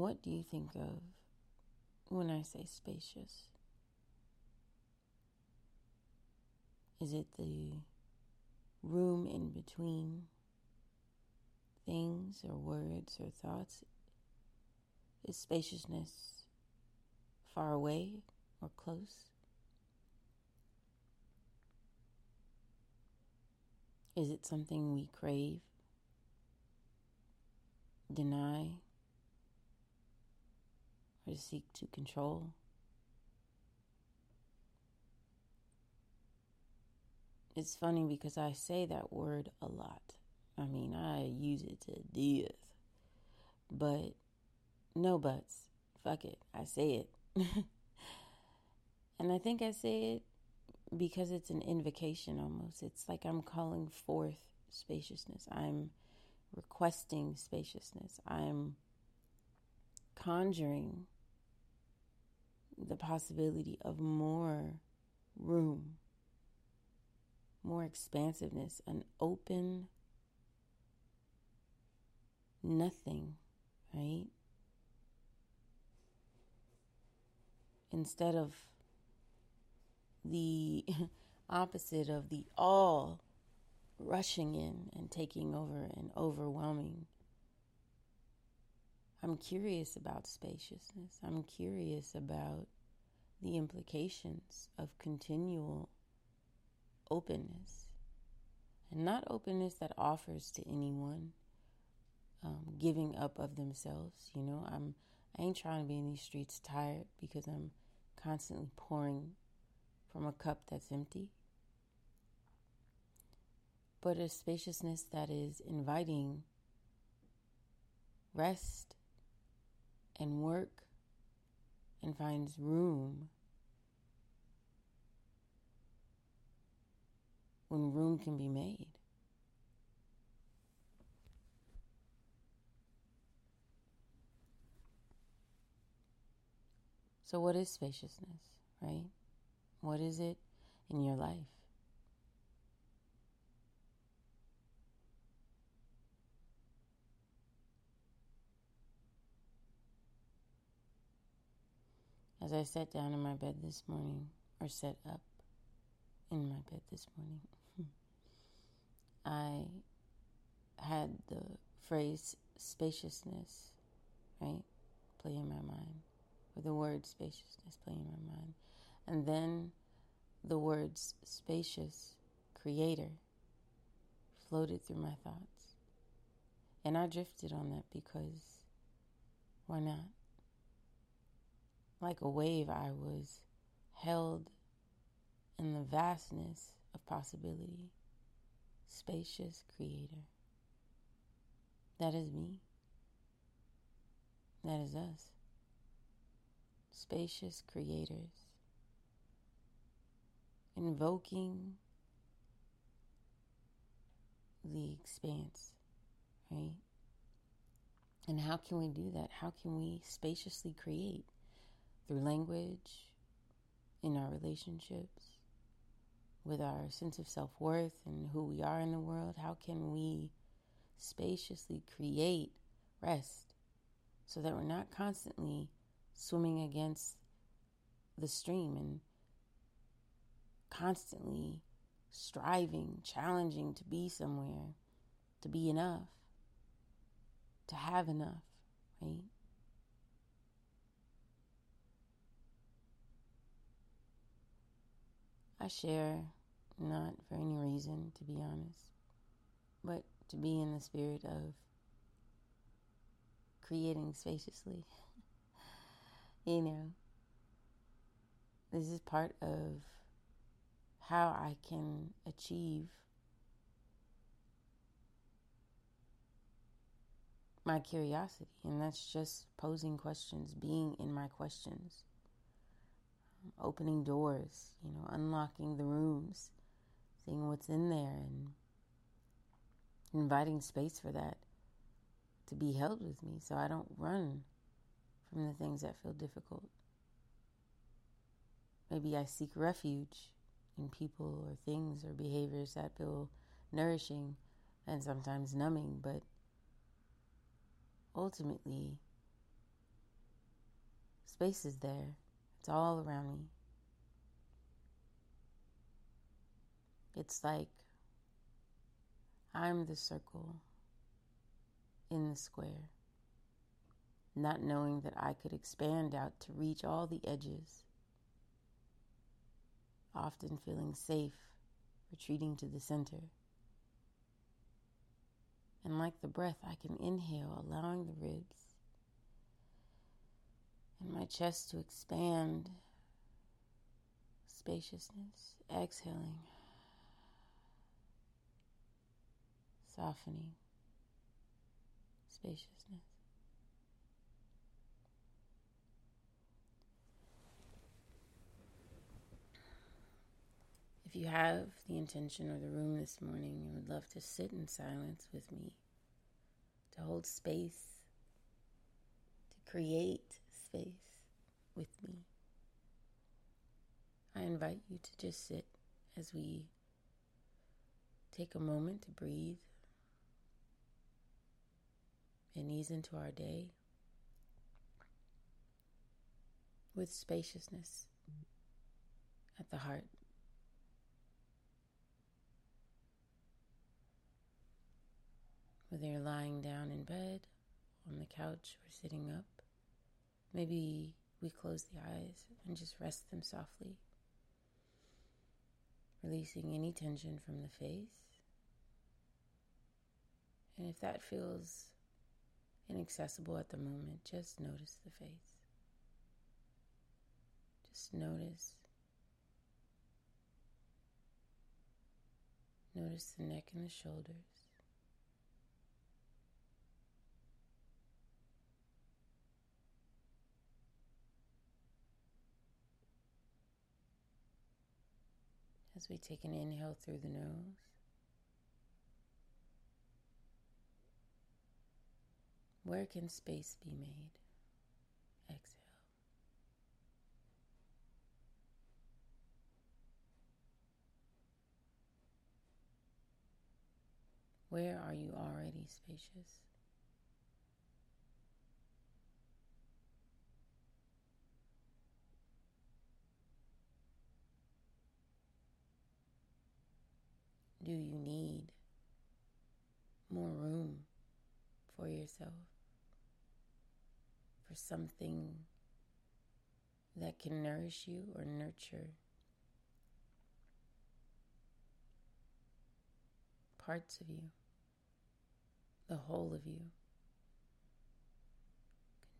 What do you think of when I say spacious? Is it the room in between things or words or thoughts? Is spaciousness far away or close? Is it something we crave, deny, or seek to control? It's funny because I say that word a lot. I mean, I use it to death. But no buts. Fuck it. I say it. and I think I say it because it's an invocation almost. It's like I'm calling forth spaciousness. I'm requesting spaciousness. I'm conjuring the possibility of more room more expansiveness, an open nothing, right? Instead of the opposite of the all rushing in and taking over and overwhelming. I'm curious about spaciousness. I'm curious about the implications of continual openness. And not openness that offers to anyone um, giving up of themselves. You know, I'm I ain't trying to be in these streets tired because I'm constantly pouring from a cup that's empty. But a spaciousness that is inviting rest and work and finds room when room can be made. So, what is spaciousness, right? What is it in your life? As I sat down in my bed this morning, or sat up in my bed this morning, I had the phrase spaciousness, right, play in my mind, or the word spaciousness play in my mind. And then the words spacious, creator, floated through my thoughts. And I drifted on that because why not? Like a wave, I was held in the vastness of possibility spacious creator. That is me. That is us. Spacious creators. Invoking the expanse, right? And how can we do that? How can we spaciously create? Through language, in our relationships, with our sense of self worth and who we are in the world, how can we spaciously create rest so that we're not constantly swimming against the stream and constantly striving, challenging to be somewhere, to be enough, to have enough, right? I share not for any reason, to be honest, but to be in the spirit of creating spaciously. you know, this is part of how I can achieve my curiosity, and that's just posing questions, being in my questions opening doors, you know, unlocking the rooms, seeing what's in there, and inviting space for that to be held with me so I don't run from the things that feel difficult. Maybe I seek refuge in people or things or behaviors that feel nourishing and sometimes numbing, but ultimately, space is there, it's all around me. It's like I'm the circle in the square, not knowing that I could expand out to reach all the edges, often feeling safe, retreating to the center. And like the breath, I can inhale, allowing the ribs and my chest to expand, spaciousness, exhaling, softening, spaciousness. If you have the intention or the room this morning and would love to sit in silence with me, to hold space, to create space with me, I invite you to just sit as we take a moment to breathe and ease into our day with spaciousness at the heart. Whether you're lying down in bed, on the couch, or sitting up, maybe we close the eyes and just rest them softly, releasing any tension from the face. And if that feels inaccessible at the moment, just notice the face. Just notice. Notice the neck and the shoulders. As we take an inhale through the nose. Where can space be made? Exhale. Where are you already spacious? Do you need more room for yourself? For something that can nourish you or nurture parts of you, the whole of you.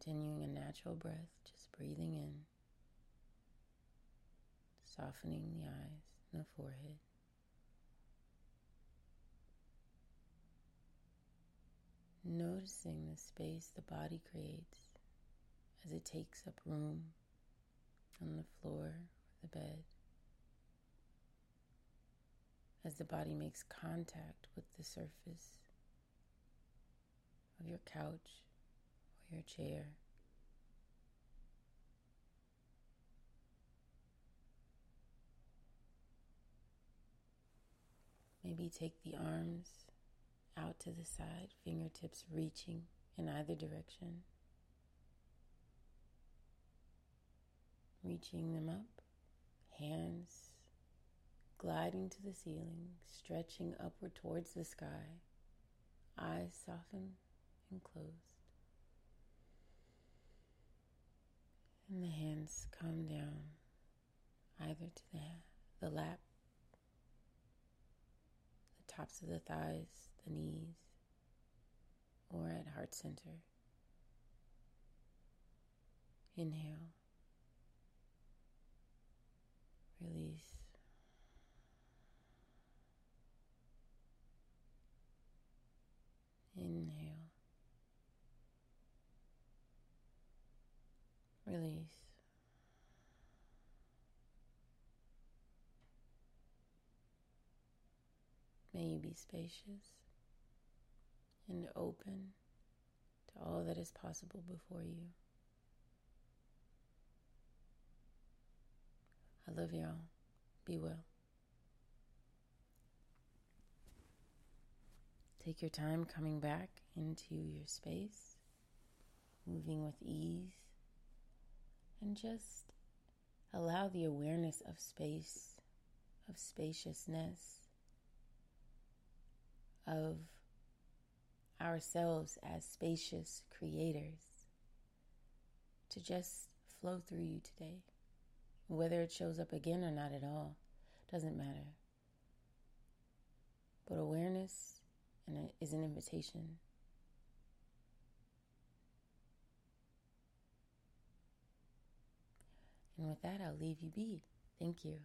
Continuing a natural breath, just breathing in, softening the eyes and the forehead. Noticing the space the body creates as it takes up room on the floor or the bed. As the body makes contact with the surface of your couch or your chair. Maybe take the arms out to the side, fingertips reaching in either direction. Reaching them up, hands gliding to the ceiling, stretching upward towards the sky, eyes soften and closed. And the hands come down either to the, the lap, the tops of the thighs, knees, or at heart center. Inhale, release. Inhale, release. May you be spacious and open to all that is possible before you. I love y'all. Be well. Take your time coming back into your space, moving with ease And just allow the awareness of space, of spaciousness, of ourselves as spacious creators to just flow through you today. Whether it shows up again or not at all, doesn't matter. But awareness is an invitation. And with that, I'll leave you be. Thank you.